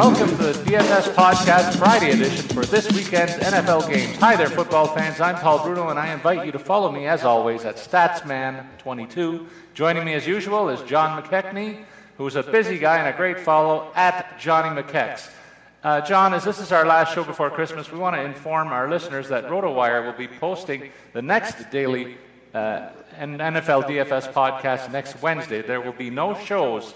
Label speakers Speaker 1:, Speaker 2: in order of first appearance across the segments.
Speaker 1: Welcome to the DFS Podcast Friday edition for this weekend's NFL games. Hi there, football fans. I'm Paul Bruno, and I invite you to follow me, as always, at Statsman22. Joining me, as usual, is John McKechnie, who's a busy guy and a great follow at Johnny McKex. Uh, John, as this is our last show before Christmas, we want to inform our listeners that RotoWire will be posting the next daily uh, NFL DFS podcast next Wednesday. There will be no shows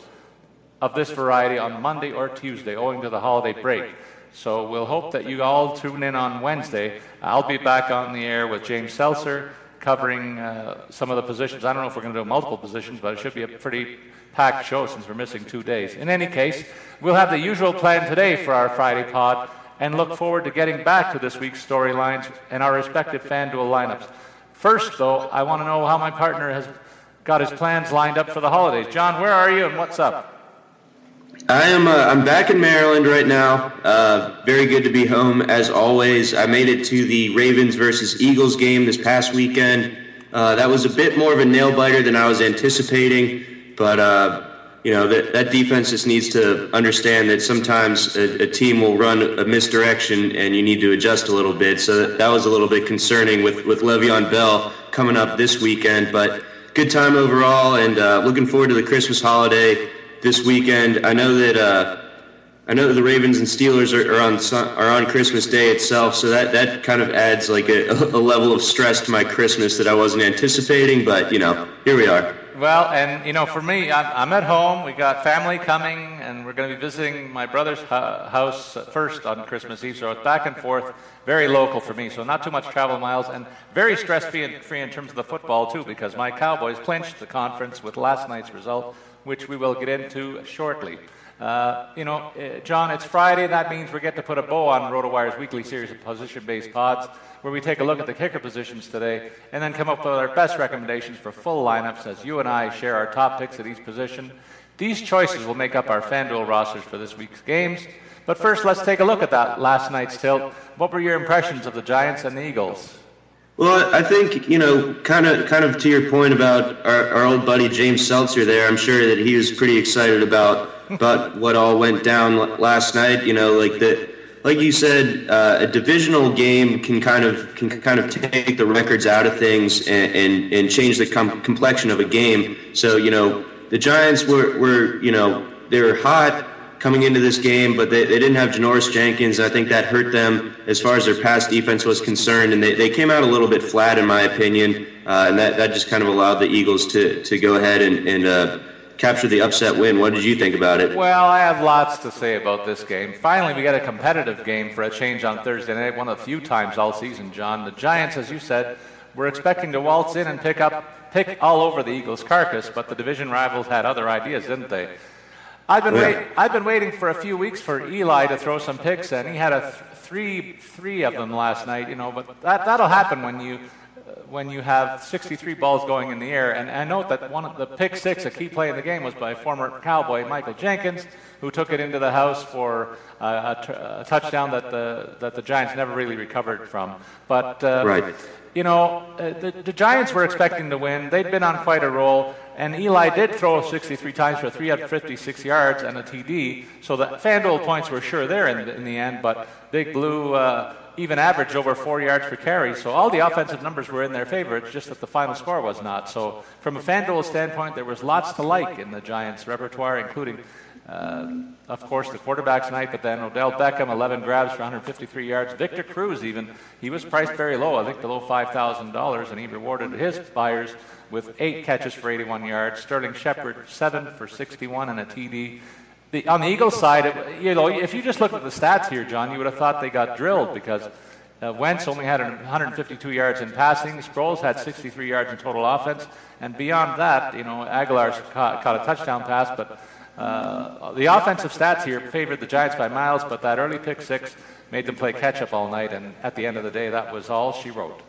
Speaker 1: of this variety on Monday or Tuesday, owing to the holiday break. So we'll hope that you all tune in on Wednesday. I'll be back on the air with James Seltzer covering uh, some of the positions. I don't know if we're going to do multiple positions, but it should be a pretty packed show since we're missing two days. In any case, we'll have the usual plan today for our Friday pod and look forward to getting back to this week's storylines and our respective FanDuel lineups. First, though, I want to know how my partner has got his plans lined up for the holidays. John, where are you and what's up?
Speaker 2: I am. Uh, I'm back in Maryland right now. Uh, very good to be home as always. I made it to the Ravens versus Eagles game this past weekend. Uh, that was a bit more of a nail biter than I was anticipating, but uh, you know that that defense just needs to understand that sometimes a, a, team will run a misdirection and you need to adjust a little bit. So that, that was a little bit concerning with with Le'Veon Bell coming up this weekend, but good time overall, and uh, looking forward to the Christmas holiday this weekend. I know that uh, I know that the Ravens and Steelers are, are, on are on Christmas Day itself, so that, that kind of adds like a, a level of stress to my Christmas that I wasn't anticipating. But you know, here we are.
Speaker 1: Well, and you know, for me, I'm, I'm at home. We got family coming, and we're going to be visiting my brother's house first on Christmas Eve. So it's back and forth, very local for me. So not too much travel miles, and very stress-free free in terms of the football too, because my Cowboys clinched the conference with last night's result which we will get into shortly. Uh, you know, uh, John, it's Friday. That means we get to put a bow on RotoWire's weekly series of position-based pods, where we take a look at the kicker positions today, and then come up with our best recommendations for full lineups as you and I share our top picks at each position. These choices will make up our FanDuel rosters for this week's games. But first, let's take a look at that last night's tilt. What were your impressions of the Giants and the Eagles?
Speaker 2: Well, I think you know, kind of, kind of to your point about our, our old buddy James Seltzer. There, I'm sure that he was pretty excited about about what all went down last night. You know, like that, like you said, uh, a divisional game can kind of can kind of take the records out of things and and, and change the com- complexion of a game. So you know, the Giants were were you know they were hot coming into this game, but they, they didn't have Janoris Jenkins. I think that hurt them as far as their pass defense was concerned, and they, they came out a little bit flat, in my opinion, uh, and that, that just kind of allowed the Eagles to, to go ahead and, and uh, capture the upset win. What did you think about it?
Speaker 1: Well, I have lots to say about this game. Finally, we got a competitive game for a change on Thursday night, one of the few times all season, John. The Giants, as you said, were expecting to waltz in and pick up, pick all over the Eagles' carcass, but the division rivals had other ideas, didn't they? I've been, wait, I've been waiting for a few weeks for Eli to throw some picks in. He had a th- three, three of them last night, you know, but that, that'll happen when you, when you have 63 balls going in the air. And I note that one of the pick six, a key play in the game, was by former Cowboy Michael Jenkins, who took it into the house for uh, a, t- a touchdown that the, that the Giants never really recovered from. But uh,
Speaker 2: right
Speaker 1: you know, uh, the, the, Giants were expecting to win. They'd been on quite a roll, and Eli did throw 63 times for 356 yards and a TD, so the FanDuel points were sure there in the, in the end, but Big Blue uh, even averaged over four yards per carry, so all the offensive numbers were in their favor, it's just that the final score was not. So from a FanDuel standpoint, there was lots to like in the Giants' repertoire, including uh, of course, the quarterback's night, but then Odell Beckham, 11 grabs for 153 yards. Victor Cruz, even, he was priced very low, I think below $5,000, and he rewarded his buyers with eight catches for 81 yards. Sterling Shepard, seven for 61 and a TD. The, on the Eagles side, it, you know, if you just look at the stats here, John, you would have thought they got drilled because uh, Wentz only had 152 yards in passing. Sproles had 63 yards in total offense. And beyond that, you know, Agholor's caught, caught a touchdown pass, but uh, the offensive stats here favored the Giants by miles, but that early pick six made them play catch up all night, and at the end of the day, that was all she wrote.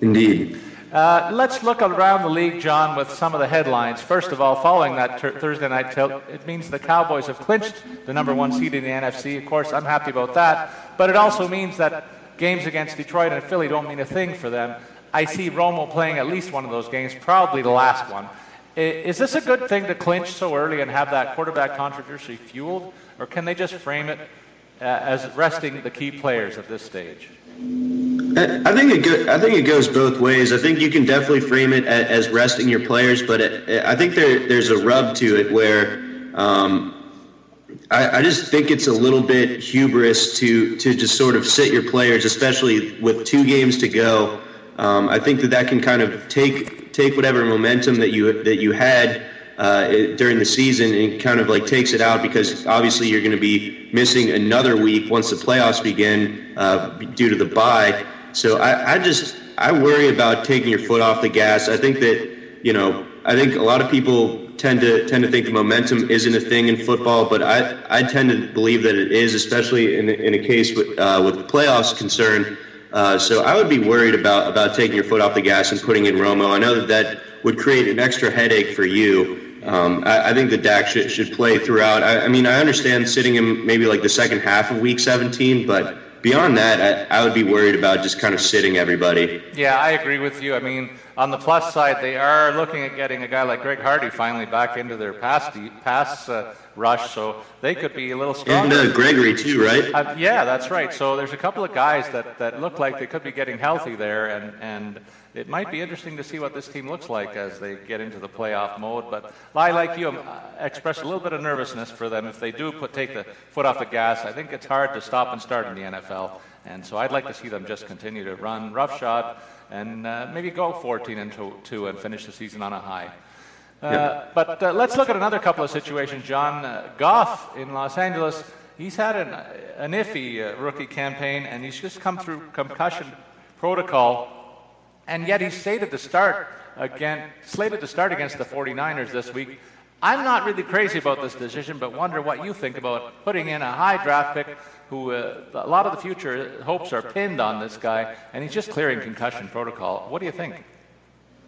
Speaker 2: Indeed.
Speaker 1: Uh, let's look around the league, John, with some of the headlines. First of all, following that ter- Thursday night tilt, it means the Cowboys have clinched the number one seed in the NFC. Of course, I'm happy about that, but it also means that games against Detroit and Philly don't mean a thing for them. I see Romo playing at least one of those games, probably the last one. Is this a good thing to clinch so early and have that quarterback controversy fueled, or can they just frame it uh, as resting the key players at this stage?
Speaker 2: I think it go, I think it goes both ways. I think you can definitely frame it as resting your players, but it, I think there there's a rub to it where um, I, I, just think it's a little bit hubris to to just sort of sit your players, especially with two games to go. Um, I think that that can kind of take take whatever momentum that you that you had uh, during the season and kind of like takes it out because obviously you're going to be missing another week once the playoffs begin uh, due to the bye. So I, I just I worry about taking your foot off the gas. I think that you know I think a lot of people tend to tend to think the momentum isn't a thing in football, but I I tend to believe that it is, especially in in a case with uh, with the playoffs concerned. Uh, so I would be worried about about taking your foot off the gas and putting in Romo. I know that that would create an extra headache for you. Um, I, I, think the Dak should, should play throughout. I, I, mean, I understand sitting him maybe like the second half of Week 17, but beyond that, I, I would be worried about just kind of sitting everybody.
Speaker 1: Yeah, I agree with you. I mean, on the plus side, they are looking at getting a guy like Greg Hardy finally back into their pass pass. Uh, rush, so they could be a little stronger.
Speaker 2: And uh, Gregory too, right?
Speaker 1: Uh, yeah, that's right. So there's a couple of guys that, that look like they could be getting healthy there, and, and it might be interesting to see what this team looks like as they get into the playoff mode. But I, like you, uh, express a little bit of nervousness for them if they do put, take the foot off the gas. I think it's hard to stop and start in the NFL, and so I'd like to see them just continue to run roughshod and uh, maybe go 14 and 2 and finish the season on a high. Uh, but uh, let's look at another couple of situations, John. Uh, Goff in Los Angeles, he's had an, an iffy uh, rookie campaign, and he's just come through concussion protocol, and yet he's slated to start again, slated to start against the 49ers this week. I'm not really crazy about this decision, but wonder what you think about putting in a high draft pick who uh, a lot of the future hopes are pinned on this guy, and he's just clearing concussion protocol. What do you think?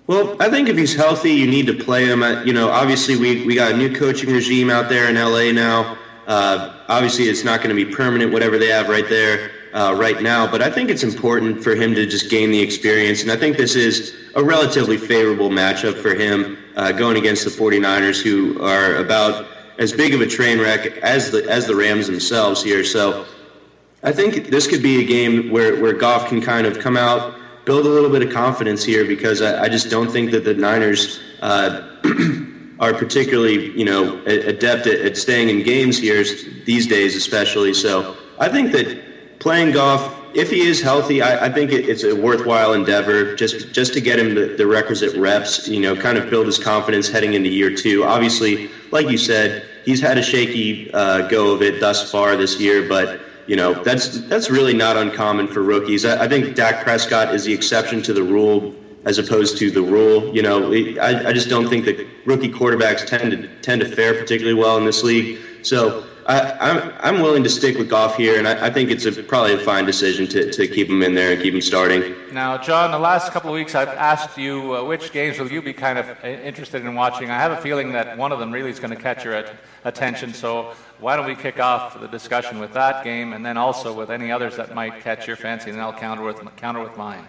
Speaker 2: Well, I think if he's healthy, you need to play him. You know, obviously we we got a new coaching regime out there in LA now. Uh, obviously, it's not going to be permanent, whatever they have right there uh, right now. But I think it's important for him to just gain the experience, and I think this is a relatively favorable matchup for him uh, going against the 49ers, who are about as big of a train wreck as the as the Rams themselves here. So I think this could be a game where where Goff can kind of come out build a little bit of confidence here because I, I just don't think that the Niners uh, are particularly, you know, adept at, at staying in games here these days, especially. So I think that playing Goff, if he is healthy, I, I think it, it's a worthwhile endeavor just just to get him the, the requisite reps. You know, kind of build his confidence heading into year two. Obviously, like you said, he's had a shaky uh, go of it thus far this year, but you know that's that's really not uncommon for rookies. I, I think Dak Prescott is the exception to the rule as opposed to the rule. You know, I, I just don't think that rookie quarterbacks tend to tend to fare particularly well in this league. So I, am I'm, I'm willing to stick with Goff here, and I, I think it's a, probably a fine decision to, to keep him in there and keep him starting.
Speaker 1: Now, John, the last couple of weeks I've asked you uh, which games will you be kind of interested in watching. I have a feeling that one of them really is going to catch your attention. So why don't we kick off the discussion with that game, and then also with any others that might catch your fancy, and I'll counter with counter with mine.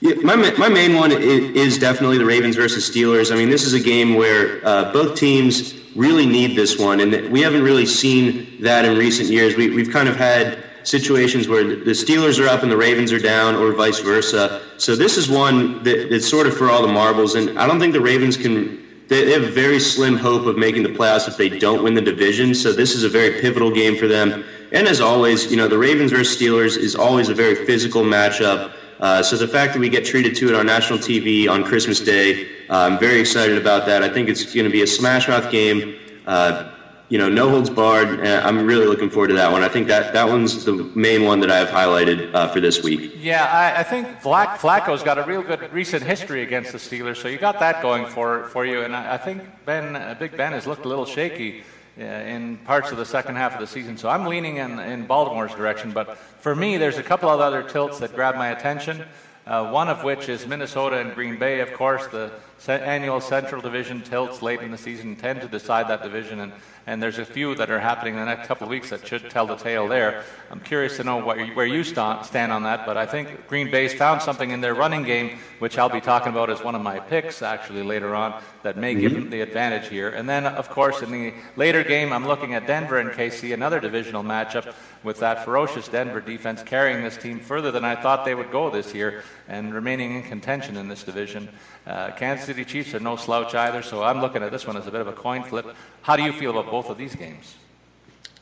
Speaker 2: Yeah, my, my main one is definitely the Ravens versus Steelers. I mean, this is a game where uh, both teams really need this one, and we haven't really seen that in recent years. We, we've kind of had situations where the Steelers are up and the Ravens are down, or vice versa. So this is one that, that's sort of for all the marbles, and I don't think the Ravens can. They have very slim hope of making the playoffs if they don't win the division. So this is a very pivotal game for them. And as always, you know, the Ravens versus Steelers is always a very physical matchup. Uh, so the fact that we get treated to it on national TV on Christmas Day, uh, I'm very excited about that. I think it's going to be a smash mouth game. Uh, you know, no holds barred. I'm really looking forward to that one. I think that that one's the main one that I have highlighted uh, for this week.
Speaker 1: Yeah, I, I think Black Flacco's got a real good recent history against the Steelers, so you got that going for for you. And I, I think Ben, uh, Big Ben, has looked a little shaky in parts of the second half of the season. So I'm leaning in, in Baltimore's direction. But for me, there's a couple of other tilts that grab my attention. Uh, one of which is Minnesota and Green Bay. Of course, the annual Central Division tilts late in the season tend to decide that division, and, and there's a few that are happening in the next couple of weeks that should tell the tale there. I'm curious to know what, where you st- stand on that, but I think Green Bay's found something in their running game, which I'll be talking about as one of my picks actually later on, that may give them the advantage here. And then, of course, in the later game, I'm looking at Denver and KC, another divisional matchup with that ferocious Denver defense carrying this team further than I thought they would go this year and remaining in contention in this division. Uh, Kansas City Chiefs are no slouch either, so I'm looking at this one as a bit of a coin flip. How do you feel about both of these games?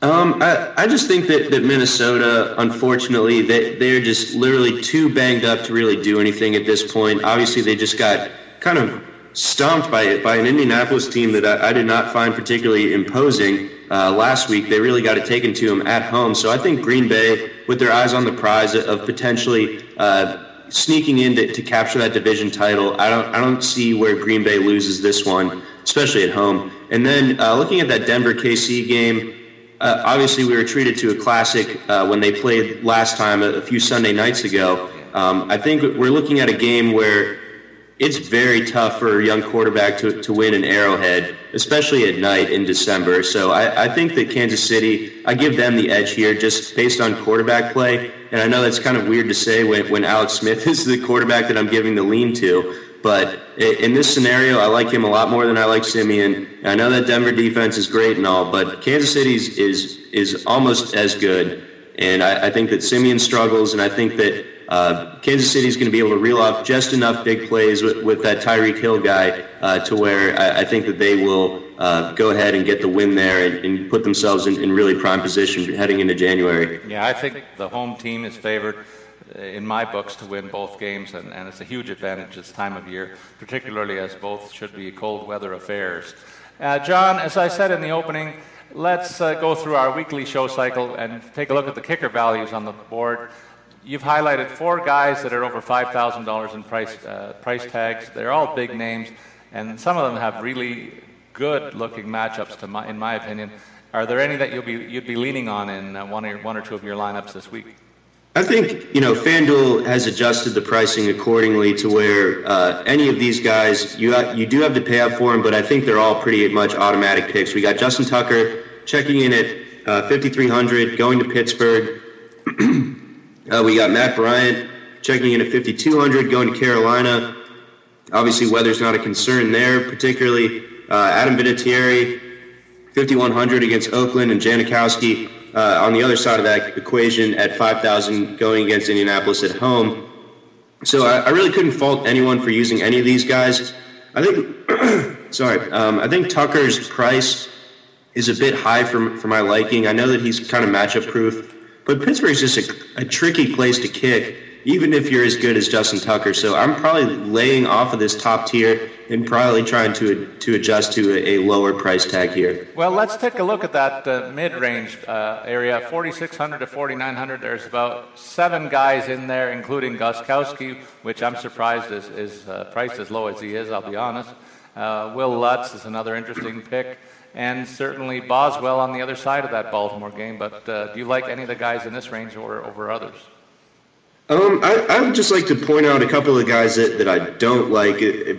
Speaker 2: Um, I, I just think that, that Minnesota, unfortunately, they, they're just literally too banged up to really do anything at this point. Obviously, they just got kind of stomped by by an Indianapolis team that I, I did not find particularly imposing uh, last week. They really got it taken to them at home. So I think Green Bay, with their eyes on the prize of potentially uh, sneaking in to, to, capture that division title. I don't I don't see where Green Bay loses this one, especially at home. And then uh, looking at that Denver KC game, uh, obviously we were treated to a classic uh, when they played last time a, a few Sunday nights ago. Um, I think we're looking at a game where it's very tough for a young quarterback to, to win an Arrowhead, especially at night in December. So I, I think that Kansas City, I give them the edge here just based on quarterback play. And I know that's kind of weird to say when, when Alex Smith is the quarterback that I'm giving the lean to. But in this scenario, I like him a lot more than I like Siemian. I know that Denver defense is great and all, but Kansas City's is is almost as good. And I, I think that Siemian struggles, and I think that uh, Kansas City is going to be able to reel off just enough big plays with, with that Tyreek Hill guy uh, to where I, I, think that they will uh, go ahead and get the win there and, and put themselves in, in, really prime position heading into January.
Speaker 1: Yeah, I think the home team is favored uh, in my books to win both games, and, and it's a huge advantage this time of year, particularly as both should be cold weather affairs. Uh, John, as I said in the opening, let's uh, go through our weekly show cycle and take a look at the kicker values on the board. You've highlighted four guys that are over $5,000 in price, uh, price tags. They're all big names, and some of them have really good looking matchups, my, in my opinion. Are there any that you'll be, you'd be leaning on in uh, one, or, one or two of your lineups this week?
Speaker 2: I think, you know, FanDuel has adjusted the pricing accordingly to where uh, any of these guys, you, you do have to pay up for them, but I think they're all pretty much automatic picks. We got Justin Tucker checking in at uh, 5,300, going to Pittsburgh. Uh, we got Matt Bryant checking in at 5,200, going to Carolina. Obviously, weather's not a concern there, particularly uh, Adam Vinatieri, 5,100 against Oakland, and Janikowski uh, on the other side of that equation at 5,000 going against Indianapolis at home. So I, I, really couldn't fault anyone for using any of these guys. I think sorry, um, I think Tucker's price is a bit high for for my liking. I know that he's kind of matchup proof, but Pittsburgh's just a, a tricky place to kick even if you're as good as Justin Tucker. So I'm probably laying off of this top tier and probably trying to to adjust to a, a lower price tag here.
Speaker 1: Well, let's take a look at that uh, mid-range uh, area, 4,600 to 4,900. There's about seven guys in there, including Gostkowski, which I'm surprised is, is uh, priced as low as he is. I'll be honest. Uh, Wil Lutz is another interesting pick and certainly Boswell on the other side of that Baltimore game. But uh, do you like any of the guys in this range or over others?
Speaker 2: Um, I, I, would just like to point out a couple of guys that, that I don't like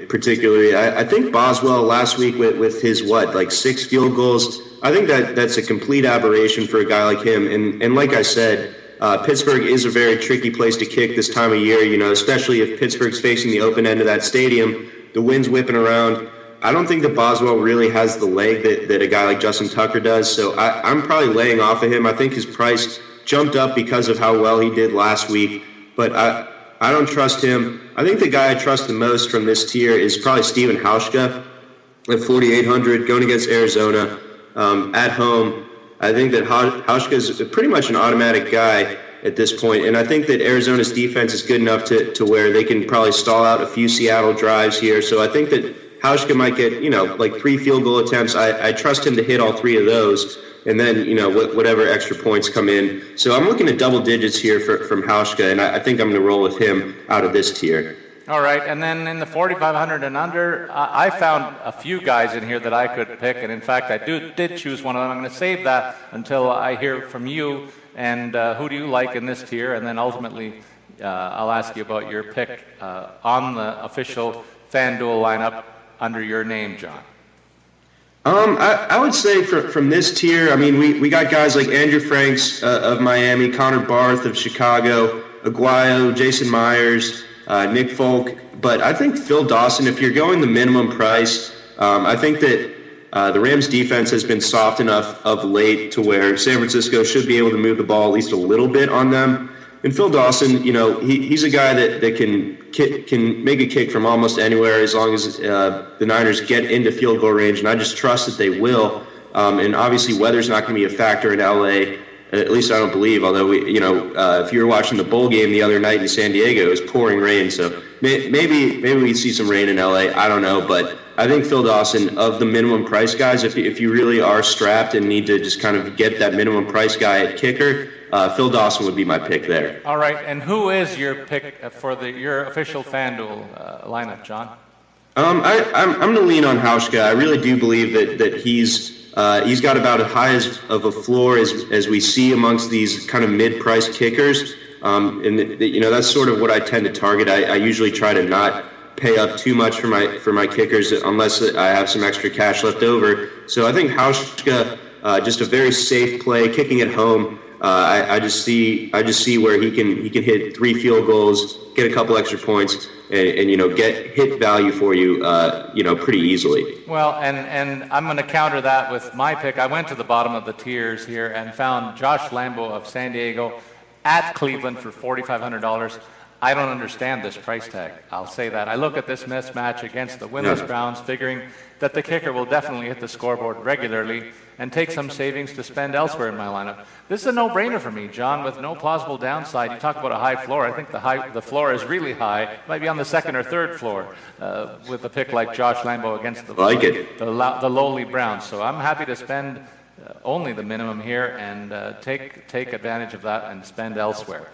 Speaker 2: particularly. I, I think Boswell last week with, with his what like six field goals. I think that that's a complete aberration for a guy like him. And and like I said, uh, Pittsburgh is a very tricky place to kick this time of year. You know, especially if Pittsburgh's facing the open end of that stadium, the wind's whipping around. I don't think that Boswell really has the leg that, that a guy like Justin Tucker does. So I, I'm probably laying off of him. I think his price jumped up because of how well he did last week but I, I don't trust him. I think the guy I trust the most from this tier is probably Steven Hauschka at 4,800 going against Arizona um, at home. I think that Hauschka is pretty much an automatic guy at this point, and I think that Arizona's defense is good enough to, to where they can probably stall out a few Seattle drives here. So I think that Hauschka might get, you know, like three field goal attempts. I, I trust him to hit all three of those and then you know whatever extra points come in. So I'm looking at double digits here for, from Hauschka, and I, I think I'm going to roll with him out of this tier.
Speaker 1: All right, and then in the 4,500 and under, I found a few guys in here that I could pick, and in fact, I do, did choose one of them. I'm going to save that until I hear from you. And uh, who do you like in this tier? And then ultimately, uh, I'll ask you about your pick uh, on the official FanDuel lineup under your name, John.
Speaker 2: Um, I, I, would say from from this tier, I mean, we, we got guys like Andrew Franks uh, of Miami, Connor Barth of Chicago, Aguayo, Jason Myers, uh, Nick Folk. But I think Phil Dawson, if you're going the minimum price, um, I think that uh, the Rams defense has been soft enough of late to where San Francisco should be able to move the ball at least a little bit on them. And Phil Dawson, you know, he, he's a guy that, that can can make a kick from almost anywhere as long as uh, the Niners get into field goal range, and I just trust that they will. Um, and obviously, weather's not going to be a factor in LA. At least I don't believe. Although we, you know, uh, if you were watching the bowl game the other night in San Diego, it was pouring rain. So may, maybe maybe we see some rain in LA. I don't know, but I think Phil Dawson of the minimum price guys. If if you really are strapped and need to just kind of get that minimum price guy at kicker, uh, Phil Dawson would be my pick there.
Speaker 1: All right, and who is your pick for the your official FanDuel uh, lineup, John?
Speaker 2: Um, I, am I'm, I'm going to lean on Hauschka. I really do believe that that he's uh, he's got about as high as, of a floor as as we see amongst these kind of mid-priced kickers. Um, and the, the, you know that's sort of what I tend to target. I, I usually try to not pay up too much for my for my kickers unless I have some extra cash left over. So I think Hauschka, uh, just a very safe play, kicking at home. Uh, I, I, just see I just see where he can he can hit three field goals, get a couple extra points, and, and you know get hit value for you uh, you know pretty easily.
Speaker 1: Well, and and I'm going to counter that with my pick. I went to the bottom of the tiers here and found Josh Lambo of San Diego at Cleveland for forty five hundred dollars. I don't understand this price tag. I'll say that. I look at this mismatch against the winless Browns, figuring that the kicker will definitely hit the scoreboard regularly and take some savings to spend elsewhere in my lineup. This is a no-brainer for me, John, with no plausible downside. You talk about a high floor. I think the high, the floor is really high. It might be on the second or third floor uh, with a pick like Josh Lambo against the,
Speaker 2: like it.
Speaker 1: the, the lowly Browns. So I'm happy to spend uh, only the minimum here and uh, take take advantage of that and spend elsewhere.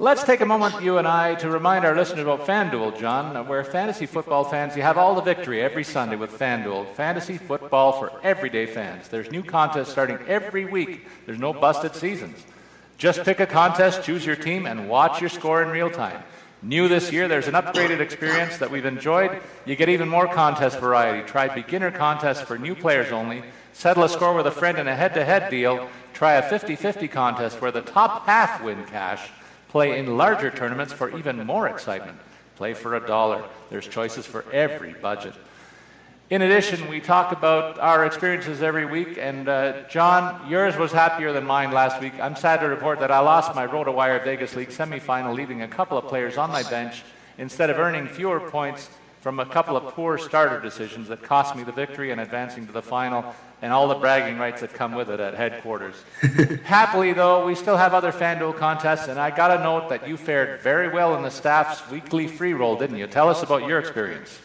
Speaker 1: Let's take a moment, you and I, to remind our listeners about FanDuel, John, where fantasy football fans, you have all the victory every Sunday with FanDuel. Fantasy football for everyday fans. There's new contests starting every week. There's no busted seasons. Just pick a contest, choose your team, and watch your score in real time. New this year, there's an upgraded experience that we've enjoyed. You get even more contest variety. Try beginner contests for new players only. Settle a score with a friend in a head to head deal. Try a 50 50 contest where the top half win cash. Play in larger tournaments for even more excitement. Play for a dollar. There's choices for every budget. In addition, we talk about our experiences every week, and uh, John, yours was happier than mine last week. I'm sad to report that I lost my RotoWire Vegas League semifinal, leaving a couple of players on my bench. Instead of earning fewer points, from a couple of poor starter decisions that cost me the victory and advancing to the final and all the bragging rights that come with it at headquarters. Happily, though, we still have other FanDuel contests, and I got to note that you fared very well in the staff's weekly free roll, didn't you? Tell us about your experience.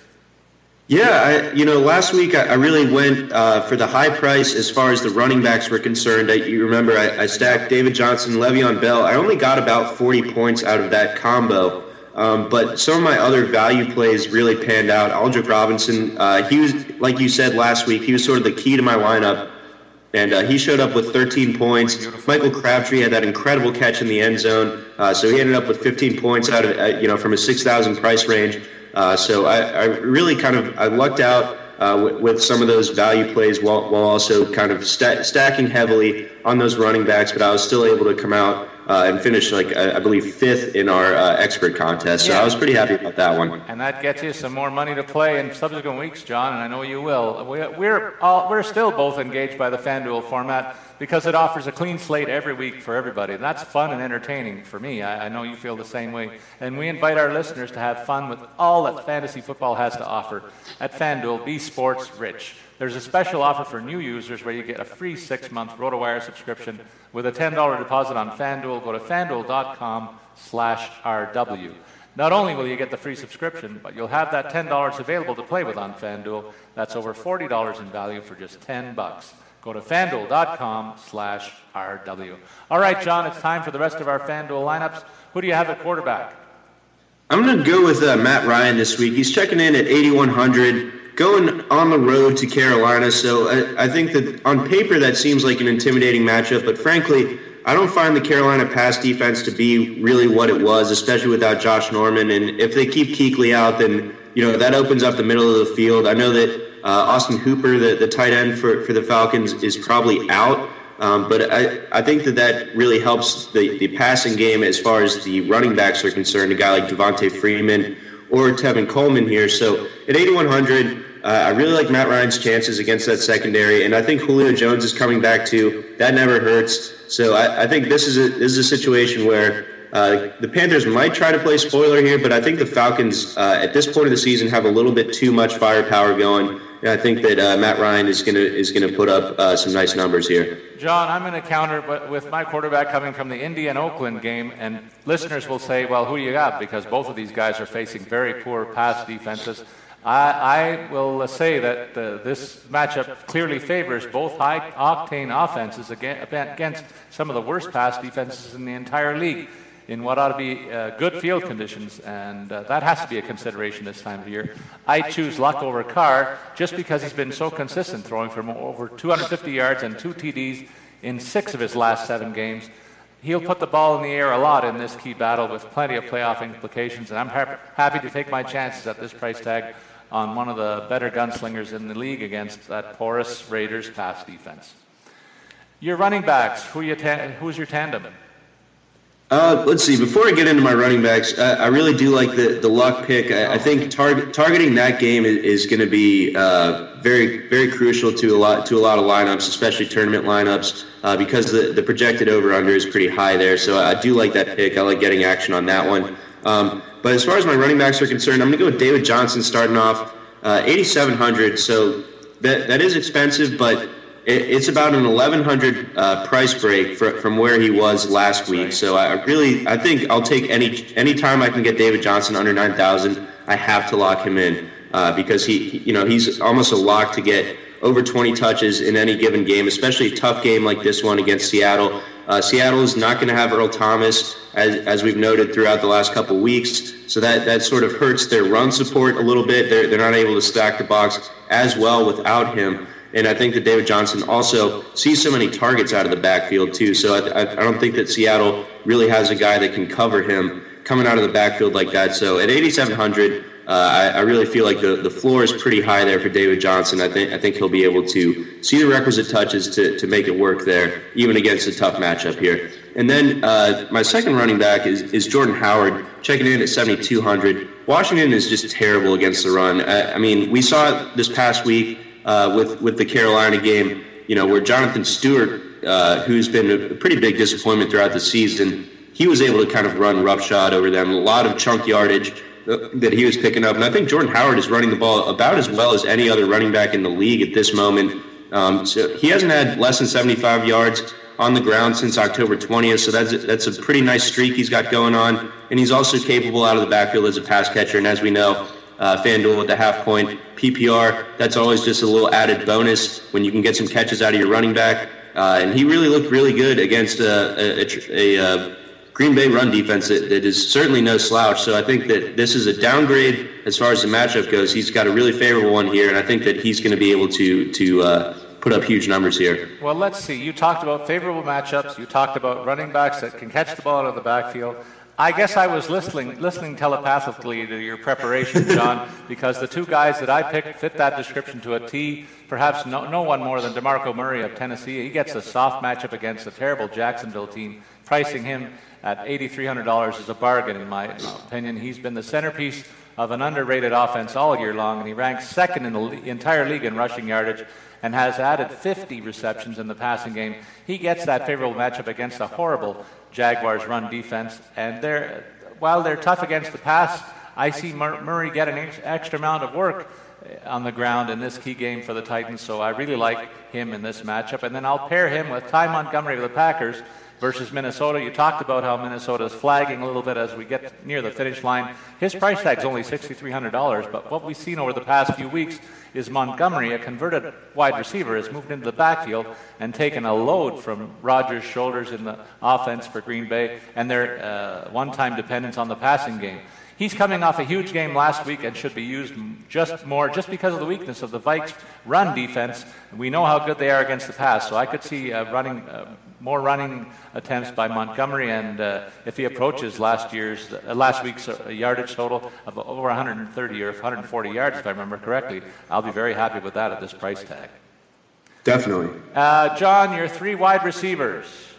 Speaker 2: Yeah, I, you know, last week I, I really went uh, for the high price as far as the running backs were concerned. I, you remember I, I stacked David Johnson, Le'Veon Bell. I only got about 40 points out of that combo. Um, but some of my other value plays really panned out. Aldrick Robinson, uh, he was, like you said last week, he was sort of the key to my lineup. And uh, he showed up with 13 points. Michael Crabtree had that incredible catch in the end zone, uh, so he ended up with 15 points out of uh, you know from a 6,000 price range. Uh, so I, I, really kind of I lucked out uh, with, with, some of those value plays while, while also kind of st- stacking heavily on those running backs, but I was still able to come out uh, and finished like I, believe fifth in our uh, expert contest. So yeah. I was pretty happy about that one.
Speaker 1: And that gets you some more money to play in subsequent weeks, John. And I know you will. We, we're all, we're still both engaged by the FanDuel format because it offers a clean slate every week for everybody. And that's fun and entertaining for me. I, I know you feel the same way. And we invite our listeners to have fun with all that fantasy football has to offer at FanDuel. Be sports rich. There's a special offer for new users where you get a free six-month RotoWire subscription with a $10 deposit on FanDuel. Go to FanDuel.com slash RW. Not only will you get the free subscription, but you'll have that $10 available to play with on FanDuel. That's over $40 in value for just 10 bucks. Go to FanDuel.com slash RW. All right, John, it's time for the rest of our FanDuel lineups. Who do you have at quarterback?
Speaker 2: I'm going to go with uh, Matt Ryan this week. He's checking in at 8,100 going on the road to Carolina. So I, I, think that on paper that seems like an intimidating matchup, but frankly, I don't find the Carolina pass defense to be really what it was, especially without Josh Norman. And if they keep Kuechly out, then you know that opens up the middle of the field. I know that uh, Austin Hooper, the, the tight end for, for the Falcons, is probably out. Um, but I, I think that that really helps the, the passing game as far as the running backs are concerned. A guy like Devonta Freeman or Tevin Coleman here. So at 8,100, uh, I really like Matt Ryan's chances against that secondary, and I think Julio Jones is coming back too. That never hurts. So I, I think this is a this is a situation where uh, the Panthers might try to play spoiler here, but I think the Falcons uh, at this point of the season have a little bit too much firepower going. And I think that uh, Matt Ryan is gonna is gonna put up uh, some nice numbers here.
Speaker 1: John, I'm going to counter, but with my quarterback coming from the Indy and Oakland game, and listeners will say, "Well, who do you got?" Because both of these guys are facing very poor pass defenses. I, I will say that uh, this matchup clearly favors both high octane offenses against some of the worst pass defenses in the entire league in what ought to be uh, good field conditions, and uh, that has to be a consideration this time of year. I choose Luck over Carr just because he's been so consistent, throwing for over 250 yards and two TDs in six of his last seven games. He'll put the ball in the air a lot in this key battle with plenty of playoff implications, and I'm ha- happy to take my chances at this price tag on one of the better gunslingers in the league against that porous Raiders pass defense. Your running backs, who you ta- who's your tandem?
Speaker 2: Uh, let's see. Before I get into my running backs, I, I really do like the, the luck pick. I, I think tar- targeting that game is, is going to be uh, very very crucial to a lot to a lot of lineups, especially tournament lineups, uh, because the, the projected over under is pretty high there. So I do like that pick. I like getting action on that one. Um, but as far as my running backs are concerned, I'm going to go with David Johnson starting off, uh, 8,700. So that that is expensive, but it, it's about an 1,100 uh, price break for, from where he was last week. So I really, I think I'll take any any time I can get David Johnson under 9,000. I have to lock him in uh, because he, you know, he's almost a lock to get over 20 touches in any given game, especially a tough game like this one against Seattle. Uh, Seattle is not going to have Earl Thomas, as, as we've noted throughout the last couple weeks. So that, that sort of hurts their run support a little bit. They're, they're not able to stack the box as well without him. And I think that David Johnson also sees so many targets out of the backfield, too. So I, I don't think that Seattle really has a guy that can cover him coming out of the backfield like that. So at 8,700, uh, I, I, really feel like the, the floor is pretty high there for David Johnson. I think I think he'll be able to see the requisite touches to, to make it work there, even against a tough matchup here. And then uh, my second running back is, is Jordan Howard, checking in at 7,200. Washington is just terrible against the run. I, I mean, we saw it this past week uh, with with the Carolina game, you know, where Jonathan Stewart, uh, who's been a pretty big disappointment throughout the season, he was able to kind of run roughshod over them. A lot of chunk yardage that he was picking up. And I think Jordan Howard is running the ball about as well as any other running back in the league at this moment. Um, so he hasn't had less than 75 yards on the ground since October 20th. So that's a, that's a pretty nice streak he's got going on. And he's also capable out of the backfield as a pass catcher. And as we know, uh, FanDuel with the half point PPR, that's always just a little added bonus when you can get some catches out of your running back. Uh, and he really looked really good against a, a, a, a uh, Green Bay run defense that, that is certainly no slouch. So I think that this is a downgrade as far as the matchup goes. He's got a really favorable one here, and I think that he's going to be able to to uh, put up huge numbers here.
Speaker 1: Well, let's see. You talked about favorable matchups. You talked about running backs that can catch the ball out of the backfield. I guess I was listening, listening telepathically to your preparation, John, because the two guys that I picked fit that description to a T. Perhaps no, no one more than DeMarco Murray of Tennessee. He gets a soft matchup against a terrible Jacksonville team, pricing him at $8,300 is a bargain, in my opinion. He's been the centerpiece of an underrated offense all year long, and he ranks second in the entire league in rushing yardage and has added 50 receptions in the passing game. He gets that favorable matchup against a horrible Jaguars run defense, and they're, while they're tough against the pass, I see Murray get an extra amount of work eh, on the ground in this key game for the Titans, so I really like him in this matchup. And then I'll pair him with Ty Montgomery of the Packers versus Minnesota. You talked about how Minnesota is flagging a little bit as we get near the finish line. His price tag is only $6,300, but what we've seen over the past few weeks is Montgomery, a converted wide receiver, has moved into the backfield and taken a load from Rodgers' shoulders in the offense for Green Bay and their uh, one time dependence on the passing game. He's coming off a huge game last week and should be used just more just because of the weakness of the Vikes' run defense. We know how good they are against the pass, so I could see uh, running uh, more running attempts by Montgomery, and uh, if he approaches last year's uh, last week's uh, yardage total of over 130 or 140 yards, if I remember correctly, I'll be very happy with that at this price tag.
Speaker 2: Definitely.
Speaker 1: Uh, John, your three wide receivers.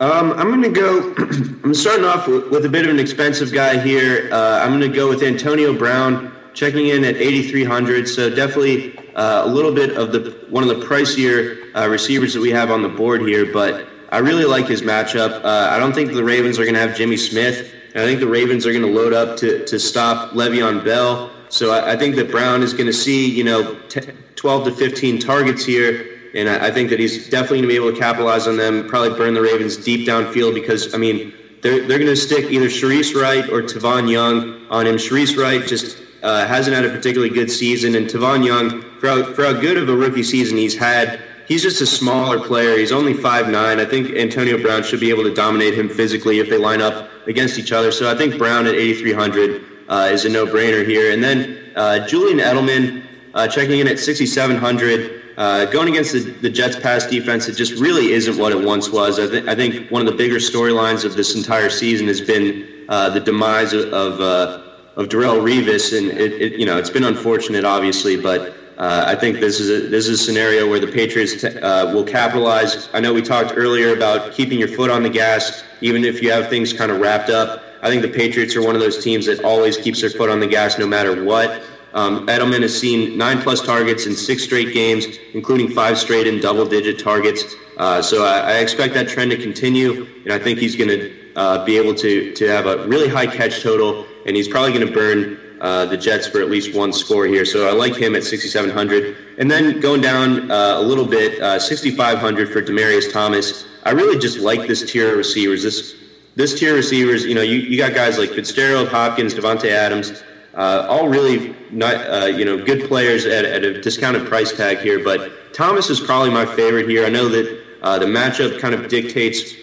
Speaker 2: Um, I'm going to go. I'm starting off with, a bit of an expensive guy here. Uh, I'm going to go with Antonio Brown, checking in at 8,300. So definitely uh, a little bit of the one of the pricier uh, receivers that we have on the board here. But I really like his matchup. Uh, I don't think the Ravens are going to have Jimmy Smith. I think the Ravens are going to load up to, to stop Le'Veon Bell. So I, I think that Brown is going to see, you know, t- 12 to 15 targets here and I, I think that he's definitely going to be able to capitalize on them. Probably burn the Ravens deep downfield because I mean they're they're going to stick either Shareece Wright or Tavon Young on him. Shareece Wright just uh, hasn't had a particularly good season, and Tavon Young, for how, for how good of a rookie season he's had, he's just a smaller player. He's only five nine. I think Antonio Brown should be able to dominate him physically if they line up against each other. So I think Brown at 8,300 uh, is a no-brainer here. And then uh, Julian Edelman uh, checking in at 6,700. Uh, going against the, the, Jets' pass defense, it just really isn't what it once was. I, th- I think one of the bigger storylines of this entire season has been uh, the demise of of, uh, of Darrelle Revis, and it, it, you know it's been unfortunate, obviously, but uh, I think this is a, this is a scenario where the Patriots t- uh, will capitalize. I know we talked earlier about keeping your foot on the gas, even if you have things kind of wrapped up. I think the Patriots are one of those teams that always keeps their foot on the gas no matter what. Um, Edelman has seen nine plus targets in six straight games, including five straight in double digit targets. Uh, so I, I, expect that trend to continue, and I think he's going to uh, be able to, to have a really high catch total, and he's probably going to burn uh, the Jets for at least one score here. So I like him at 6,700. And then going down uh, a little bit, uh, 6,500 for Demaryius Thomas. I really just like this tier of receivers. This this tier of receivers, you know, you, you got guys like Fitzgerald, Hopkins, Davante Adams uh, all really not uh, you know good players at, at, a discounted price tag here. But Thomas is probably my favorite here. I know that uh, the matchup kind of dictates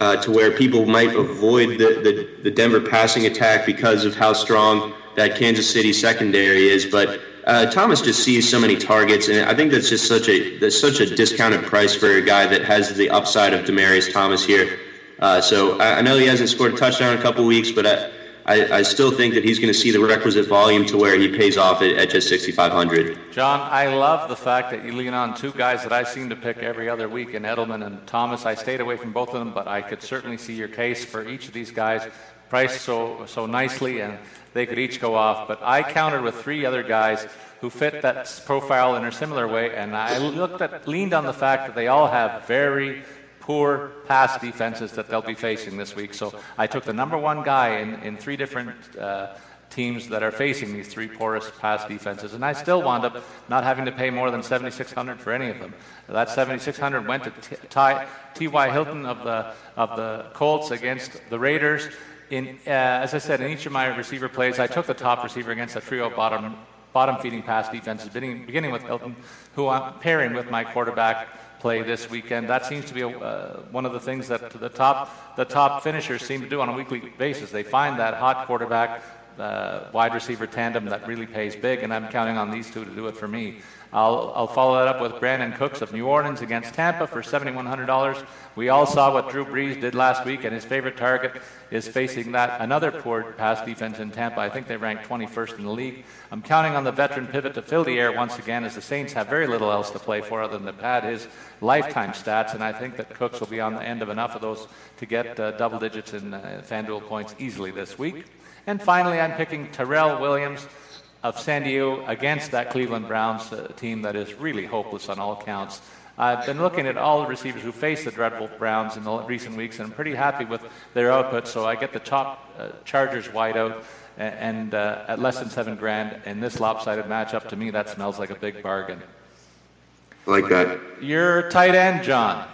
Speaker 2: uh, to where people might avoid the, the, the, Denver passing attack because of how strong that Kansas City secondary is. But uh, Thomas just sees so many targets, and I think that's just such a that's such a discounted price for a guy that has the upside of Demaryius Thomas here. Uh, so I, I, know he hasn't scored a touchdown in a couple weeks, but I, I, I still think that he's going to see the requisite volume to where he pays off at, at just 6,500.
Speaker 1: John, I love the fact that you lean on two guys that I seem to pick every other week in Edelman and Thomas. I stayed away from both of them, but I could certainly see your case for each of these guys priced so, so nicely, and they could each go off. But I countered with three other guys who fit that profile in a similar way, and I looked at, leaned on the fact that they all have very poor pass defenses that they'll be facing this week. So I took the number one guy in, in three different uh, teams that are facing these three poorest pass defenses, and I still wound up not having to pay more than 7,600 for any of them. That 7,600 went to T.Y. Hilton of the of the Colts against the Raiders. In uh, as I said, in each of my receiver plays, I took the top receiver against a trio bottom bottom feeding pass defenses, beginning, beginning with Hilton, who I'm pairing with my quarterback play this weekend. That seems to be a, uh, one of the things that the top the top finishers seem to do on a weekly basis. They find that hot quarterback, uh, wide receiver tandem that really pays big, and I'm counting on these two to do it for me. I'll, I'll follow that up with Brandin Cooks of New Orleans against Tampa for $7,100. We all saw what Drew Brees did last week, and his favorite target is facing that another poor pass defense in Tampa. I think they ranked 21st in the league. I'm counting on the veteran pivot to fill the air once again, as the Saints have very little else to play for other than to pad his lifetime stats, and I think that Cooks will be on the end of enough of those to get uh, double digits in uh, FanDuel points easily this week. And finally, I'm picking Tyrell Williams of San Diego against that Cleveland Browns uh, team that is really hopeless on all counts. I've been looking at all the receivers who faced the dreadful Browns in the recent weeks, and I'm pretty happy with their output. So I get the top uh, Chargers wide out, and, uh, at less than seven grand in this lopsided matchup, to me that smells like a big bargain.
Speaker 2: I like that.
Speaker 1: Your tight end, John.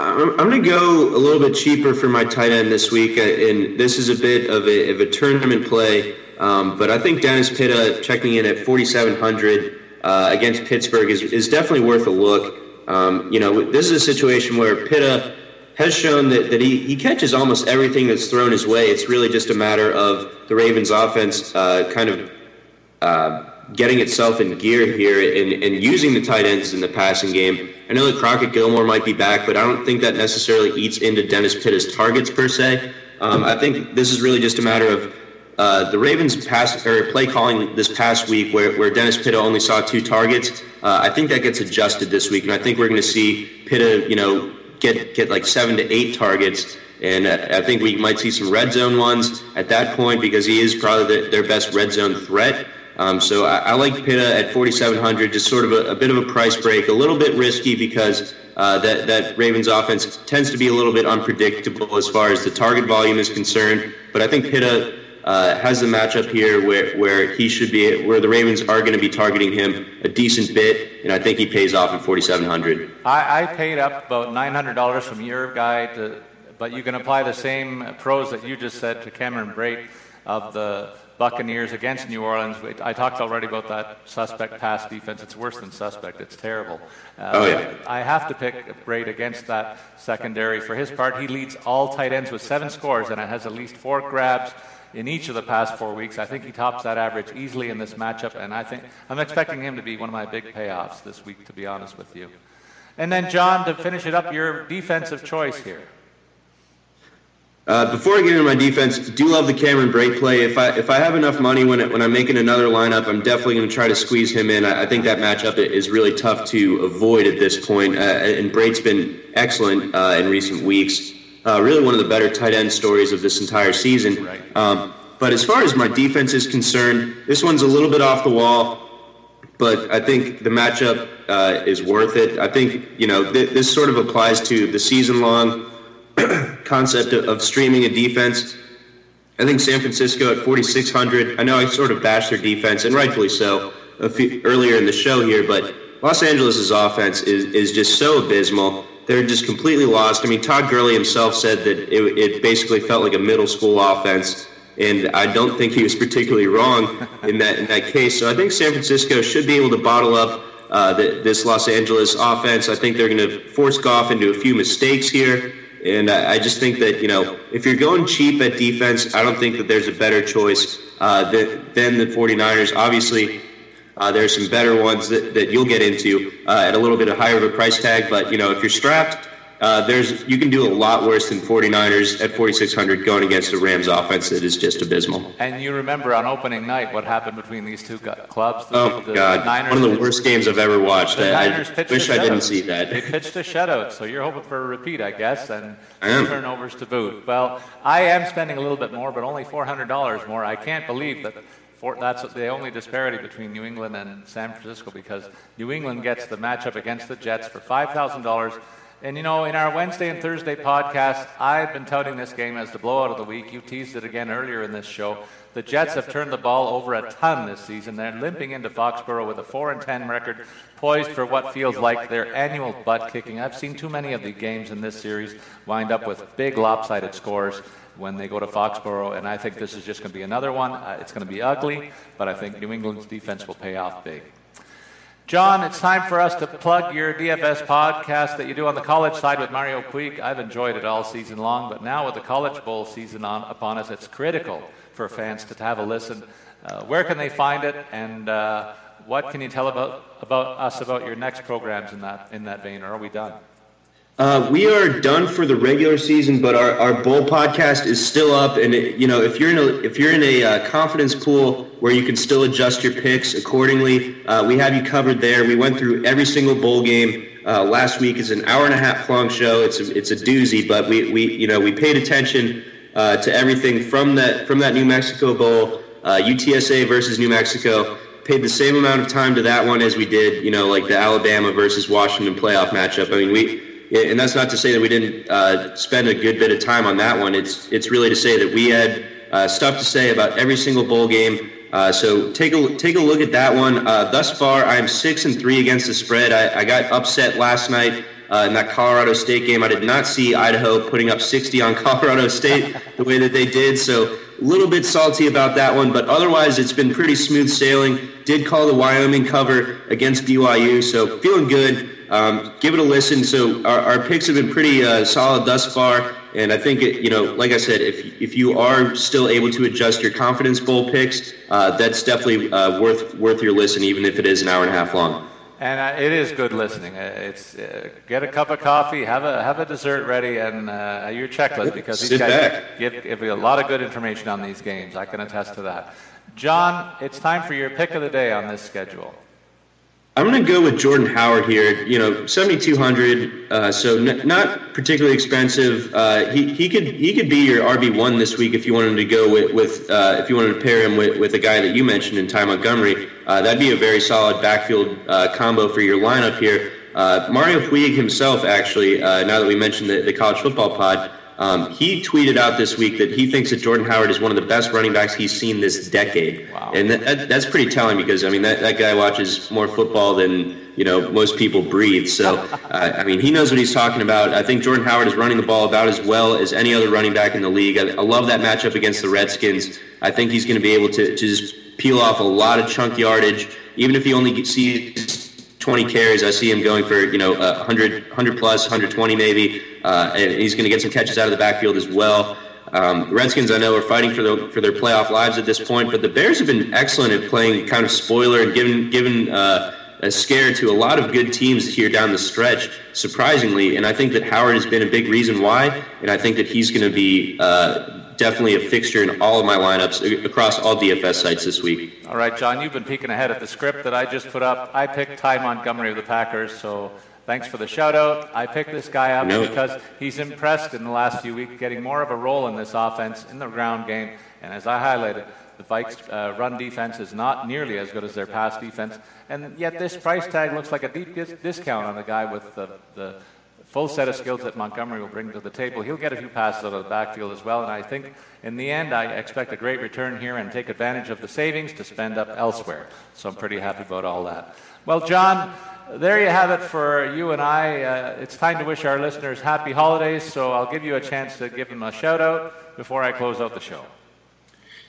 Speaker 2: I'm, going to go a little bit cheaper for my tight end this week, uh, and this is a bit of a, of a tournament play. Um, but I think Dennis Pitta checking in at 4,700 uh, against Pittsburgh is, is definitely worth a look. Um, you know, this is a situation where Pitta has shown that, that he, he catches almost everything that's thrown his way. It's really just a matter of the Ravens' offense uh, kind of uh, getting itself in gear here and, and using the tight ends in the passing game. I know that Crockett Gilmore might be back, but I don't think that necessarily eats into Dennis Pitta's targets per se. Um, I think this is really just a matter of uh, the Ravens pass or play calling this past week, where, where Dennis Pitta only saw two targets. Uh, I think that gets adjusted this week, and I think we're going to see Pitta, you know, get get like seven to eight targets, and I think we might see some red zone ones at that point because he is probably the, their best red zone threat. Um, so I, I, like Pitta at 4,700, just sort of a, a, bit of a price break, a little bit risky because uh, that that Ravens offense tends to be a little bit unpredictable as far as the target volume is concerned. But I think Pitta uh, has the matchup here where where he should be, where the Ravens are going to be targeting him a decent bit, and I think he pays off at 4,700.
Speaker 1: I, I paid up about $900 from your guy to, but you can apply the same pros that you just said to Cameron Brate of the Buccaneers against New Orleans. I talked already about that suspect pass defense. It's worse than suspect. It's terrible.
Speaker 2: Uh, oh, yeah.
Speaker 1: I have to pick Brate against that secondary. For his part, he leads all tight ends with seven scores and has at least four grabs in each of the past four weeks. I think he tops that average easily in this matchup, and I think I'm expecting him to be one of my big payoffs this week, to be honest with you. And then, John, to finish it up, your defensive choice here.
Speaker 2: Uh, before I get into my defense, do love the Cameron Brate play. If I if I have enough money when it, when I'm making another lineup, I'm definitely going to try to squeeze him in. I, I, think that matchup is really tough to avoid at this point. Uh, and Brate's been excellent uh, in recent weeks. Uh, really, one of the better tight end stories of this entire season. Um, but as far as my defense is concerned, this one's a little bit off the wall but I think the matchup uh, is worth it. I think you know th- this sort of applies to the season-long concept of, of streaming a defense. I think San Francisco at 4,600. I know I sort of bashed their defense, and rightfully so, few, earlier in the show here. But Los Angeles' offense is is just so abysmal. They're just completely lost. I mean, Todd Gurley himself said that it, it basically felt like a middle school offense, and I don't think he was particularly wrong in that in that case. So I think San Francisco should be able to bottle up uh, the, this Los Angeles offense. I think they're going to force Goff into a few mistakes here. And I, just think that, you know, if you're going cheap at defense, I don't think that there's a better choice uh, than, than the 49ers. Obviously, uh, there's some better ones that, that you'll get into uh, at a little bit of higher of a price tag. But, you know, if you're strapped, uh, there's you can do a lot worse than 49ers at 4600 going against the Rams offense that is just abysmal.
Speaker 1: And you remember on opening night what happened between these two clubs?
Speaker 2: The, oh the, God, the one of the worst games I've ever watched. The I, Niners I wish I didn't see that.
Speaker 1: They pitched a shutout, so you're hoping for a repeat, I guess, and turnovers to boot. Well, I am spending a little bit more, but only $400 more. I can't believe that for, that's the only disparity between New England and San Francisco because New England gets the matchup against the Jets for $5,000 And you know, in our Wednesday and Thursday podcast, I've been touting this game as the blowout of the week. You teased it again earlier in this show. The Jets have turned the ball over a ton this season. They're limping into Foxborough with a 4 and 10 record, poised for what feels like their annual butt kicking. I've seen too many of the games in this series wind up with big lopsided scores when they go to Foxborough, and I think this is just going to be another one. Uh, it's going to be ugly, but I think New England's defense will pay off big. John, it's time for us to plug your DFS podcast that you do on the college side with Mario Puig. I've enjoyed it all season long, but now with the College Bowl season on, upon us, it's critical for fans to have a listen. Uh, where can they find it, and uh, what can you tell about, about us about your next programs in that, in that vein, or are we done?
Speaker 2: Uh, we are done for the regular season, but our, our bowl podcast is still up. And it, you know, if you're in a if you're in a uh, confidence pool where you can still adjust your picks accordingly, uh, we have you covered there. We went through every single bowl game uh, last week. It's an hour and a half long show. It's a, it's a doozy, but we, we you know we paid attention uh, to everything from that from that New Mexico Bowl, UTSA uh, versus New Mexico. Paid the same amount of time to that one as we did, you know, like the Alabama versus Washington playoff matchup. I mean, we and that's not to say that we didn't uh, spend a good bit of time on that one. It's it's really to say that we had uh, stuff to say about every single bowl game. Uh, so take a take a look at that one. Uh, thus far, I'm six and three against the spread. I, I got upset last night uh, in that Colorado State game. I did not see Idaho putting up 60 on Colorado State the way that they did. So a little bit salty about that one, but otherwise it's been pretty smooth sailing. Did call the Wyoming cover against BYU, so feeling good. Um, give it a listen. So our, our picks have been pretty uh, solid thus far, and I think it, you know, like I said, if if you are still able to adjust your confidence bowl picks, uh, that's definitely uh, worth worth your listen, even if it is an hour and a half long.
Speaker 1: And uh, it is good listening. Uh, it's uh, get a cup of coffee, have a have a dessert ready, and your checklist because these
Speaker 2: Sit
Speaker 1: guys give, give you a lot of good information on these games. I can attest to that. John, it's time for your pick of the day on this schedule.
Speaker 2: I'm going to go with Jordan Howard here. You know, 7,200, uh, so n- not particularly expensive. Uh, he, he could he could be your RB one this week if you wanted to go with, with uh, if you wanted to pair him with, with a guy that you mentioned in Ty Montgomery. Uh, that'd be a very solid backfield uh, combo for your lineup here. Uh, Mario Puig himself, actually, now that we mentioned the, the college football pod, um, he tweeted out this week that he thinks that Jordan Howard is one of the best running backs he's seen this decade,
Speaker 1: wow.
Speaker 2: and that, that, that's pretty telling because I mean that, that guy watches more football than you know most people breathe. So uh, I mean he knows what he's talking about. I think Jordan Howard is running the ball about as well as any other running back in the league. I, I love that matchup against the Redskins. I think he's going to be able to, to just peel off a lot of chunk yardage, even if he only sees 20 carries. I see him going for you know 100, 100 plus, 120 maybe, uh, and he's going to get some catches out of the backfield as well. Um, Redskins, I know, are fighting for the, for their playoff lives at this point, but the Bears have been excellent at playing kind of spoiler and giving giving uh, a scare to a lot of good teams here down the stretch, surprisingly. And I think that Howard has been a big reason why, and I think that he's going to be uh, definitely a fixture in all of my lineups across all DFS sites this week.
Speaker 1: All right, John, you've been peeking ahead at the script that I just put up. I picked Ty Montgomery of the Packers, so thanks for the shout out. I picked this guy up no. because he's impressed in the last few weeks, getting more of a role in this offense in the ground game. And as I highlighted, the Vikes' uh, run defense is not nearly as good as their pass defense. And yet, this price tag looks like a deep dis- discount on the guy with the, the full set of skills that Montgomery will bring to the table. He'll get a few passes out of the backfield as well, and I think in the end, I expect a great return here and take advantage of the savings to spend up elsewhere. So I'm pretty happy about all that. Well, John, there you have it for you and I. Uh, it's time to wish our listeners happy holidays, so I'll give you a chance to give them a shout out before I close out the show.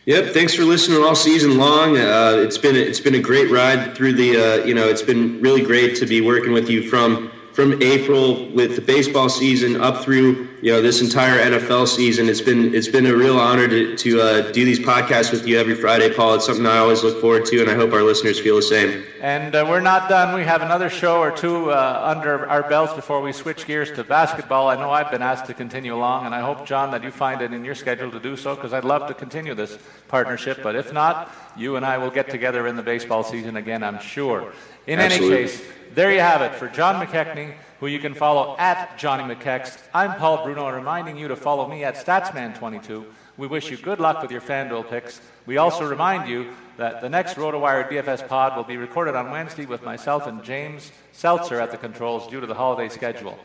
Speaker 2: Yep, thanks for listening all season long. Uh, it's been it's been a great ride through the uh, you know it's been really great to be working with you from from April with the baseball season up through you know this entire NFL season. It's been it's been a real honor to to uh, do these podcasts with you every Friday, Paul. It's something I always look forward to, and I hope our listeners feel the same.
Speaker 1: And uh, we're not done. We have another show or two uh, under our belts before we switch gears to basketball. I know I've been asked to continue along, and I hope John that you find it in your schedule to do so because I'd love to continue this partnership. But if not, you and I will get together in the baseball season again. I'm sure. In
Speaker 2: Absolutely.
Speaker 1: any case, there you have it for John McKechnie who you can follow at Johnny McKext. I'm Paul Bruno, reminding you to follow me at Statsman22. We wish you good luck with your FanDuel picks. We also remind you that the next RotoWire DFS pod will be recorded on Wednesday with myself and James Seltzer at the controls due to the holiday schedule.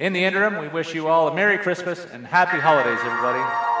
Speaker 1: In the interim, we wish you all a Merry Christmas and Happy Holidays, everybody.